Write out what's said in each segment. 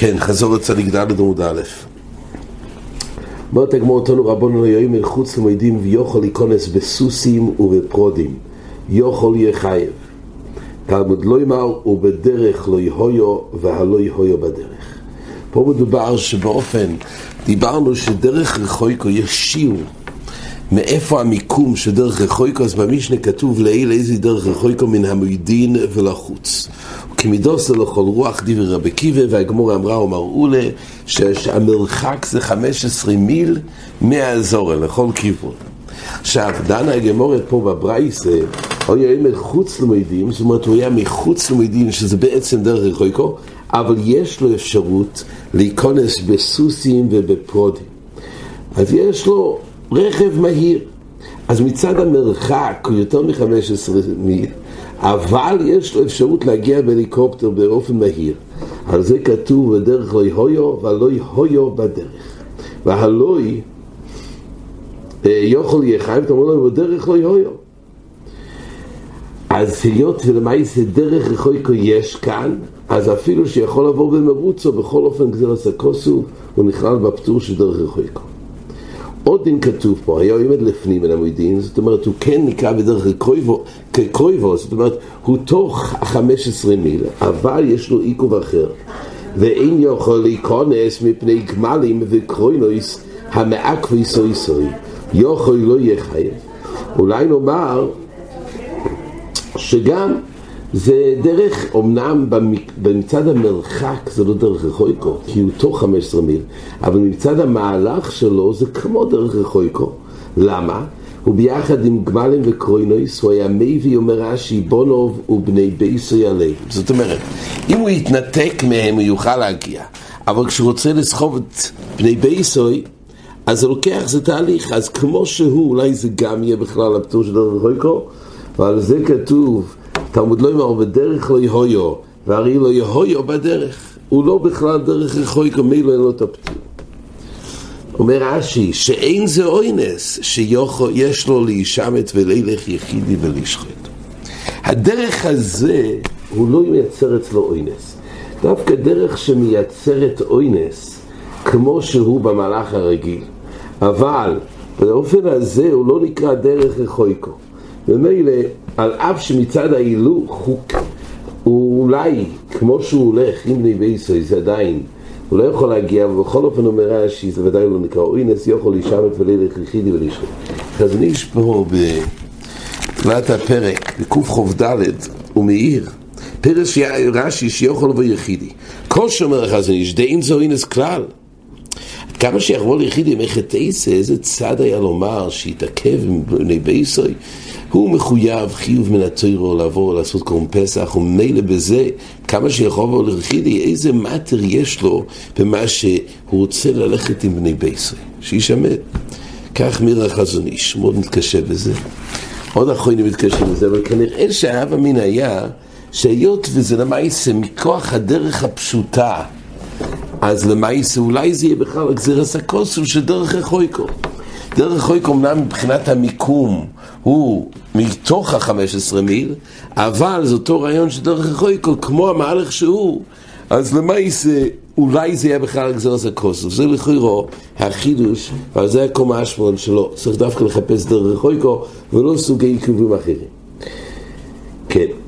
כן, חזור לצדיק ד' עמוד א'. אומרת הגמור אותנו רבונו ליום אל חוץ למדים ויוכל להיכנס בסוסים ובפרודים. יוכל יהיה חייב. תלמוד לא יאמר ובדרך לא יהויו והלא יהויו בדרך. פה מדובר שבאופן דיברנו שדרך רחויקו יש שיעור. מאיפה המיקום של דרך רחויקו? אז במשנה כתוב לעיל איזה דרך רחויקו מן המוידין ולחוץ כמידוס לכל רוח דיבר רבי קיבה והגמור אמרה ומראו לה שהמרחק זה 15 מיל מהאזור לכל כיוון עכשיו, דנה הגמורת פה בברייסה, הוא היה עמד חוץ למדים, זאת אומרת הוא היה מחוץ למדים שזה בעצם דרך רחויקו, אבל יש לו אפשרות להיכנס בסוסים ובפרודים. אז יש לו רכב מהיר. אז מצד המרחק הוא יותר מ-15 מיל, אבל יש לו אפשרות להגיע בהליקופטר באופן מהיר. על זה כתוב בדרך לא יהויו והלא יהויו בדרך. והלוי יוכל יהיה חייב, אתה אומר לו בדרך לא יהויו. אז היות ולמעשה דרך רחויקו יש כאן, אז אפילו שיכול לעבור במרוצו, בכל אופן גזירת הכוסו, הוא נכלל בפטור של דרך רחויקו. עוד דין כתוב פה, היה עומד לפנים מן המוידין, זאת אומרת, הוא כן נקרא בדרך כקרויבו, זאת אומרת, הוא תוך ה-15 מיל, אבל יש לו עיכוב אחר. ואין יכול להיכנס מפני גמלים וקרוינויס המעכבי סוי סוי, יכול לא יהיה חייב. אולי נאמר שגם זה דרך, אמנם במצד המרחק זה לא דרך רחויקו, כי הוא תוך 15 מיל, אבל מצד המהלך שלו זה כמו דרך רחויקו. למה? הוא ביחד עם גמלים וקרוינויס, הוא היה מביא, אומר רש"י, בונוב ובני בייסוי עליהם. זאת אומרת, אם הוא יתנתק מהם הוא יוכל להגיע, אבל כשהוא רוצה לסחוב את בני בייסוי, אז זה לוקח, זה תהליך, אז כמו שהוא, אולי זה גם יהיה בכלל הפטור של דרך רחויקו, ועל זה כתוב תלמוד לא יאמר בדרך לא יהויו, והרי לא יהויו בדרך. הוא לא בכלל דרך רחוי כמילא אין לו את הפתור. אומר רש"י, שאין זה אוינס שיש לו להישמט ולילך יחידי ולשחט. הדרך הזה, הוא לא מייצר אצלו אוינס. דווקא דרך שמייצרת אוינס, כמו שהוא במהלך הרגיל. אבל באופן הזה הוא לא נקרא דרך רחויקו. ומילא, על אף שמצד ההילוך הוא, הוא אולי, כמו שהוא הולך עם בני בייסוי, זה עדיין, הוא לא יכול להגיע, ובכל אופן אומר רש"י, זה ודאי לא נקרא, אוי נס יכול להישבת ולילך יחידי ולשחק. אז אני יש פה בתחילת הפרק, בקכ"ד, הוא מאיר, פרש רש"י שיכול לבוא יחידי. כל שאומר החזון איש, דאין זו אינס כלל. כמה שיכול ליחידי מחטא איזה צד היה לומר שיתעכב עם בני בייסוי הוא מחויב חיוב מן התוירו לעבור לעשות קורם פסח, וממילא בזה, כמה שיכול לבוא לרחידי, איזה מטר יש לו במה שהוא רוצה ללכת עם בני בייסרי, שישמט. כך מירה החזון איש, מאוד מתקשה בזה. עוד אחרונים מתקשה בזה, אבל כנראה שהאב המין היה שהיות וזה למעשה מכוח הדרך הפשוטה, אז למעשה אולי זה יהיה בכלל הגזירס הכוסו של דרך החויקו. דרך חויקו אמנם מבחינת המיקום הוא מתוך ה-15 מיל, אבל זה אותו רעיון של דרך החויקו, כמו המהלך שהוא, אז למעשה אולי זה יהיה בכלל גזר הכוסף. זה לכאורה החידוש, אבל זה הקומה השמונה שלו. צריך דווקא לחפש דרך חויקו ולא סוגי עיכובים אחרים. כן.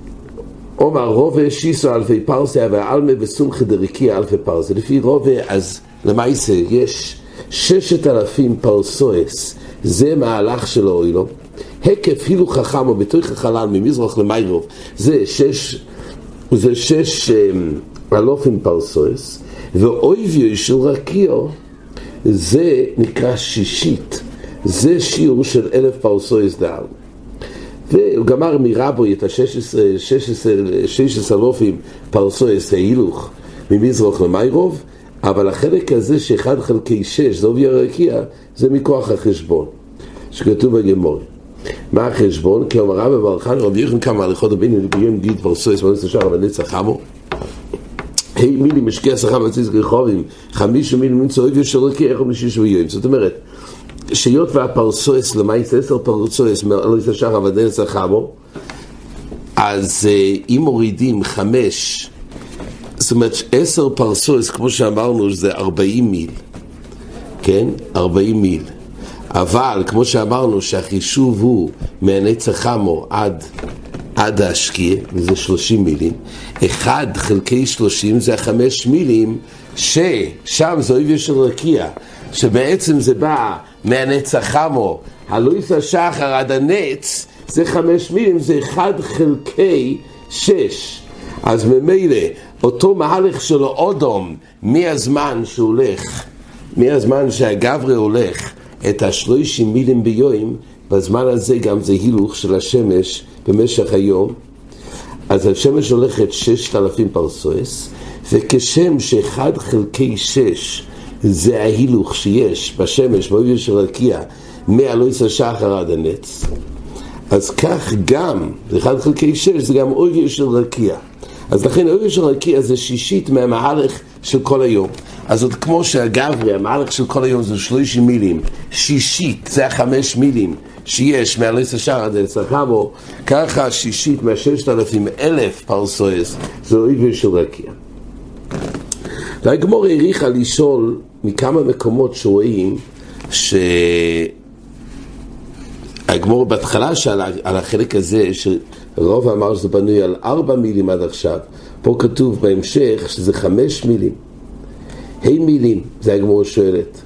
עומר רובה שיסו אלפי פרסה ועלמה וסומכי דריקיה אלפי פרסה. לפי רובה אז למעשה יש ששת אלפים פרסואס, זה מהלך של אוילו. הקף הילו חכם או בתוך החלל ממזרח למיירוב, זה שש, זה שש אמ, אלופים פרסואס, ואויביו של רקיו, זה נקרא שישית, זה שיעור של אלף פרסואס דל. והוא גמר מרבו את ה-16 אלופים פרסואס ההילוך ממזרח למיירוב, אבל החלק הזה שאחד חלקי שש, זה עובי הרקיע, זה מכוח החשבון, שכתוב בגמור. מה החשבון? כי בברכה רבי יוחנן כמה הליכות רבינו ביום גיד פרסויס מנצח שער ונצח חמו היי מילי משקיע שכר מציץ רחובים חמישו מילי ממצוא אויביו של רקיע איך הוא משיש ויום זאת אומרת שיות והפרסויס למעט עשר פרסויס מנצח שער ונצח חמו אז אם מורידים חמש זאת אומרת, עשר פרסוס, כמו שאמרנו, זה ארבעים מיל, כן? ארבעים מיל. אבל, כמו שאמרנו, שהחישוב הוא מהנצח חמו עד, עד ההשקיע, וזה שלושים מילים. אחד חלקי שלושים זה החמש מילים, ששם זה אויב של רקיע, שבעצם זה בא מהנצח חמו, הלויס השחר עד הנץ, זה חמש מילים, זה אחד חלקי שש. אז ממילא, אותו מהלך שלו אודום, מהזמן שהוא הולך, מהזמן שהגברי הולך את השלושים מילים ביום, בזמן הזה גם זה הילוך של השמש במשך היום. אז השמש הולכת ששת אלפים פרסואס, וכשם שאחד חלקי שש זה ההילוך שיש בשמש, באויב של רקיע, מאלוהיס השחר עד הנץ, אז כך גם, אחד חלקי שש זה גם אויב של רקיע. אז לכן אויב של רקיע זה שישית מהמהלך של כל היום. אז עוד כמו שהגברי, המהלך של כל היום זה שלושים מילים, שישית זה החמש מילים שיש מאלוהיס השחר עד הנץ בו, ככה שישית מהששת אלפים אלף פרסואס זה אויב של רקיע. והגמור העריכה לשאול מכמה מקומות שרואים ש... הגמור בהתחלה שאל על החלק הזה, שרוב אמר שזה בנוי על ארבע מילים עד עכשיו, פה כתוב בהמשך שזה חמש מילים. ה' מילים, זה הגמור שואלת.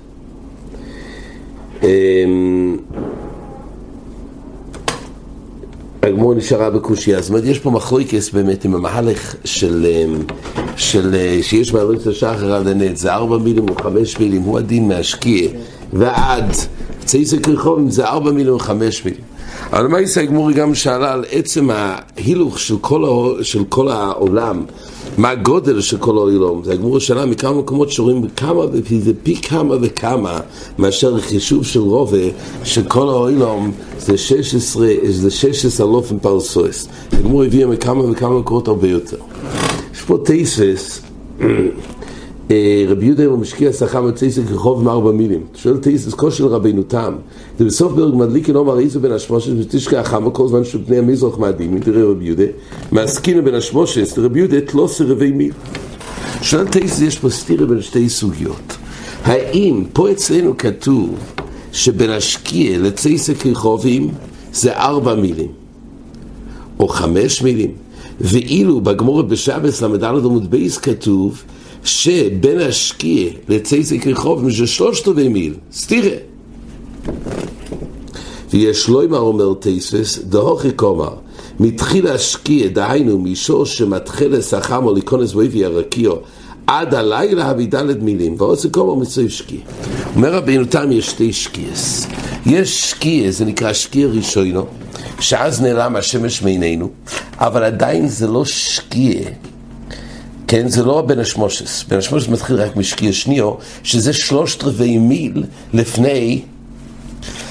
הגמור נשארה בקושייה, זאת אומרת יש פה מחלוקס באמת עם המהלך של, אמ, של שיש מעלות השחר עד הנט, זה ארבע מילים או חמש מילים, הוא הדין מהשקיע. ועד צייסק רחובים זה ארבע מילים וחמש מילים. אבל מה יעשה הגמורי גם שאלה על עצם ההילוך של כל, של כל העולם, מה הגודל של כל העולם. זה הגמורי שאלה מכמה מקומות שרואים כמה, זה פי כמה וכמה מאשר חישוב של רובה, שכל העולם זה 16, זה 16 אלופים פרסוס. הגמורי הביא מכמה וכמה מקומות הרבה יותר. יש פה טייסס רבי יהודה הוא משקיע שכר מצייסק רחוב מארבע מילים. שואל תייסס כושר רבינו תם. זה בסוף ברג מדליק אינו מרעיזו בין השמושס ותשקע החמה כל זמן שבני המזרח מאדים, תראה רבי יהודה, מעסקינו בין השמושס לרבי יהודה תלוסר רבי מיל. שואל תייסס יש פה סתירה בין שתי סוגיות. האם פה אצלנו כתוב שבין השקיע לצייסק רחובים זה ארבע מילים או חמש מילים ואילו בגמורת בשבס ל"ד עמוד בייס כתוב שבין השקיע לצייסק רחוב זה שלושת רבעי מיל, סתירה. ויש לא אמר אומר תייסס, דהוכי קומר, מתחיל השקיע, דהיינו, מישור שמתחיל לשחם או להיכנס באויבי הרקיעו, עד הלילה הביא דלת מילים, ועושה קומר מצוי שקיע. אומר רבינו תם יש שתי שקיעס. יש שקיע, זה נקרא שקיע ראשונו, שאז נעלם השמש מעינינו, אבל עדיין זה לא שקיע. כן, זה לא בן השמושס, בן השמושס מתחיל רק משקיע שניו, שזה שלושת רבעי מיל לפני,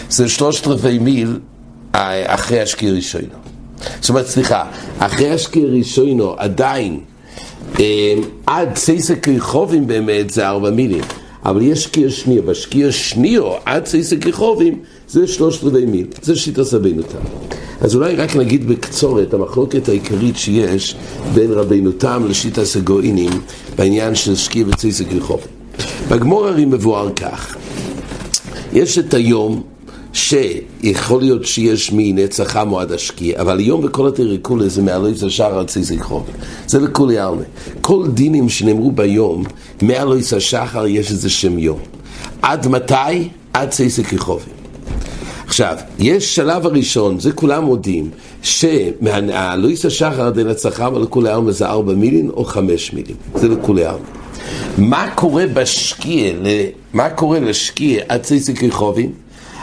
זה שלושת רבעי מיל אה, אחרי השקיע ראשונו. זאת אומרת, סליחה, אחרי השקיע ראשונו עדיין, אה, עד סייסק רחובים באמת זה ארבע מילים, אבל יש שקיע שניו, בשקיע שניו עד סייסק רחובים זה שלושת רבעי מיל, זה שיטה סבינו תם. אז אולי רק נגיד בקצור את המחלוקת העיקרית שיש בין רבינו תם לשיטה סגואינים בעניין של שקיע וצייסק רחוב. בגמור הרי מבואר כך, יש את היום שיכול להיות שיש מנצח עם או עד השקיע, אבל היום בכל התריקולה זה מאלוהיס השער עד צייסק חוב. זה לכולי עלמה. כל דינים שנאמרו ביום, מאלוהיס השחר יש איזה שם יום. עד מתי? עד צייסק רחובים. עכשיו, יש שלב הראשון, זה כולם מודים, שמהלואיס השחר דין הצחם לכולי עלמא זה ארבע מילים או חמש מילים, זה לכולי עלמא. מה קורה בשקיע, מה קורה לשקיע עד צייסק רחובים?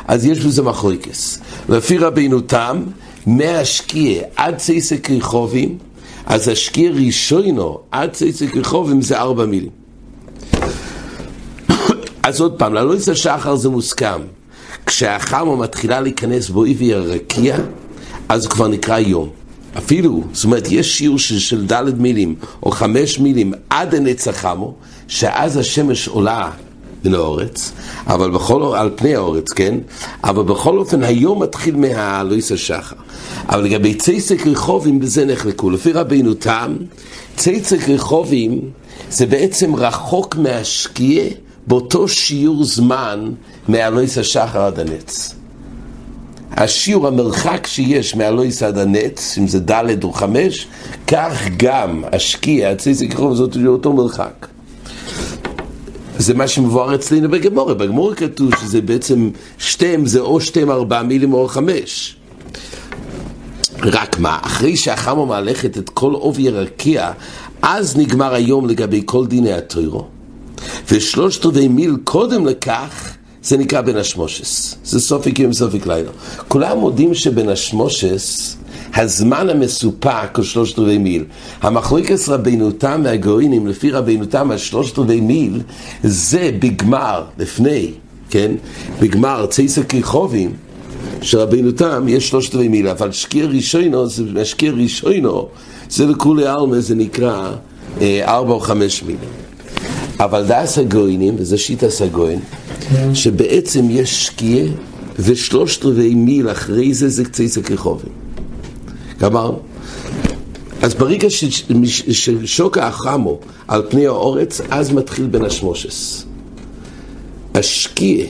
אז יש בזה מחלוקס. לפי רבינו תם, מהשקיע עד צייסק רחובים, אז השקיע ראשונו עד צייסק רחובים זה ארבע מילים. אז עוד פעם, ללואיס השחר זה מוסכם. כשהחמה מתחילה להיכנס באויבי הרקיע, אז הוא כבר נקרא יום. אפילו, זאת אומרת, יש שיעור של, של ד' מילים או חמש מילים עד הנצח חמו, שאז השמש עולה מן האורץ, אבל בכל, על פני האורץ, כן? אבל בכל אופן, היום מתחיל מהלויס השחר. אבל לגבי צייסק רחובים, בזה נחלקו. לפי רבינו תם, צייסק רחובים זה בעצם רחוק מהשקיע באותו שיעור זמן מאלוהיס השחר עד הנץ. השיעור, המרחק שיש מאלוהיס עד הנץ, אם זה ד' או חמש, כך גם השקיע, הצייס כחוב, זאת אותו מרחק. זה מה שמבואר אצלנו בגמורה, בגמורה כתוב שזה בעצם שתיהם זה או שתיהם ארבע מילים או חמש. רק מה, אחרי שהחמו מהלכת את כל עובי הרקיע, אז נגמר היום לגבי כל דיני הטוירו. ושלושת רבעי מיל קודם לכך, זה נקרא בן השמושס. זה סופק יום סופק לילה. כולם מודים שבן השמושס, הזמן המסופק הוא שלושת רבעי מיל. המחלוקס רבינו תם והגוינים, לפי רבינו תם, השלושת רבעי מיל, זה בגמר, לפני, כן? בגמר צייסר כיכובים. שרבינו תם יש שלושת רבעי מיל, אבל שקיר ראשונו, זה משקיר ראשונו, זה לכולי עלמא, זה נקרא אה, ארבע או חמש מילים. אבל דאס הגוינים, וזה שיטס הגוין, שבעצם יש שקיע ושלושת רבעי מיל אחרי זה זה קצי סקריחובים. גמרנו. אז ברגע ששוקה החמו על פני האורץ, אז מתחיל בין השמושס. השקיע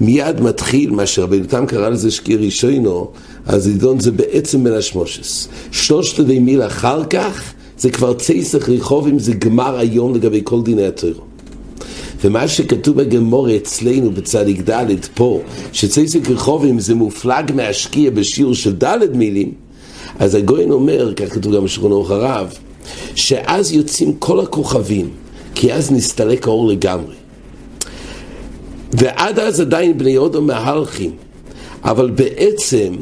מיד מתחיל, מה שרבנו תם קרא לזה שקיע ראשונו, אז עידון זה בעצם בין השמושס. שלושת רבעי מיל אחר כך, זה כבר צייסך רחובים, זה גמר היום לגבי כל דיני הטרור. ומה שכתוב בגמור אצלנו בצדיק ד' פה, שצייסק רחובים זה מופלג מהשקיע בשיעור של ד' מילים, אז הגויין אומר, כך כתוב גם בשכונו אחריו, שאז יוצאים כל הכוכבים, כי אז נסתלק האור לגמרי. ועד אז עדיין בני הודו מהלכים, אבל בעצם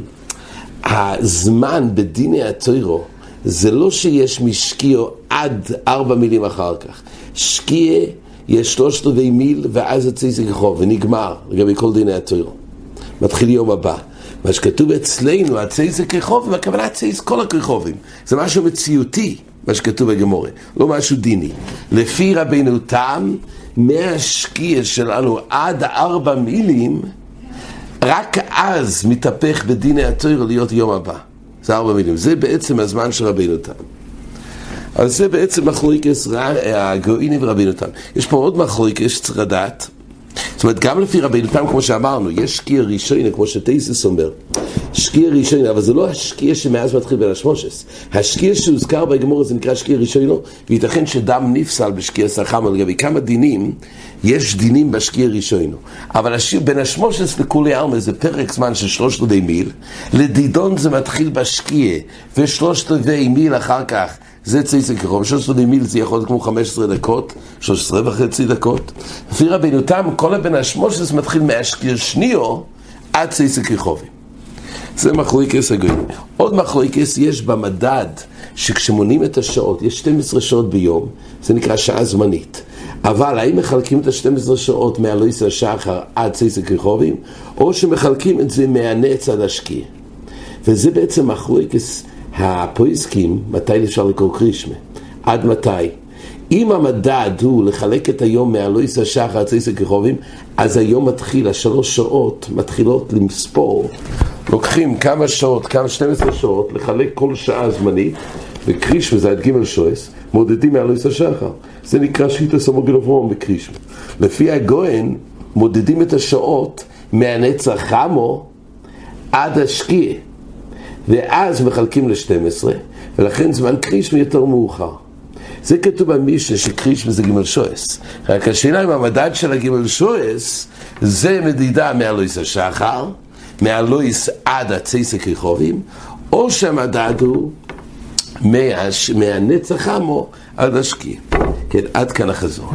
הזמן בדיני הטוירו זה לא שיש משקיעו עד ארבע מילים אחר כך. שקיע יש שלושת רבעי מיל ואז הצייס כחוב ונגמר לגבי כל דיני הטוירו. מתחיל יום הבא. מה שכתוב אצלנו, הצייס כחוב, הכוונה הצייס כל הכחובים. זה משהו מציאותי, מה שכתוב בגמורה, לא משהו דיני. לפי רבינו תם, מהשקיע שלנו עד ארבע מילים, רק אז מתהפך בדיני הטוירו להיות יום הבא. זה ארבע מילים. זה בעצם הזמן של רבינו תם. אז זה בעצם מחלוקס הגאיני ורבינו תם. יש פה עוד מחלוקס שצריך לדעת. זאת אומרת, גם לפי רבינו תם, כמו שאמרנו, יש שקיע ראשון, כמו שטייסס אומר, שקיע ראשון, אבל זה לא השקיע שמאז מתחיל בין השמושס. השקיע שהוזכר בגמור זה נקרא שקיע ראשון, וייתכן שדם נפסל בשקיע סחם, לגבי כמה דינים, יש דינים בשקיע ראשון. אבל השיר בין השמושס לכולי עלמא זה פרק זמן של שלושת רבעי מיל, לדידון זה מתחיל בשקיע, ושלושת רבעי מיל אחר כך. זה צייסק כחום, 13 מיל זה יכול להיות כמו 15 דקות, 13 וחצי דקות. לפי רבינו תם, כל הבן השמושס מתחיל מהשקיר שניו עד צייסק כחובי. זה מחלוקס הגויים. עוד מחלוקס יש במדד, שכשמונים את השעות, יש 12 שעות ביום, זה נקרא שעה זמנית. אבל האם מחלקים את ה-12 שעות מהלויס השחר עד צייסק כחובים, או שמחלקים את זה מהנץ עד השקיע. וזה בעצם מחלוקס הפויסקים, מתי אפשר לקרוא קרישמה? עד מתי? אם המדד הוא לחלק את היום מאלוהיס השחר עד כחובים, אז היום מתחיל, השלוש שעות מתחילות למספור. לוקחים כמה שעות, כמה 12 שעות, לחלק כל שעה זמנית, וקרישמה זה עד ג' שועס, מודדים מאלוהיס השחר. זה נקרא שיטה סמוגלברום בקרישמה. לפי הגויין, מודדים את השעות מהנצח חמו עד השקיע. ואז מחלקים ל-12, ולכן זמן קרישמה יותר מאוחר. זה כתוב במישנה שקרישמה זה גימל שועס. רק השאלה אם המדד של הגימל שועס זה מדידה מאלוהיס השחר, מאלוהיס עד הצייסק רחובים, או שהמדד הוא מהנצח עמו עד השקיע. כן, עד כאן החזור.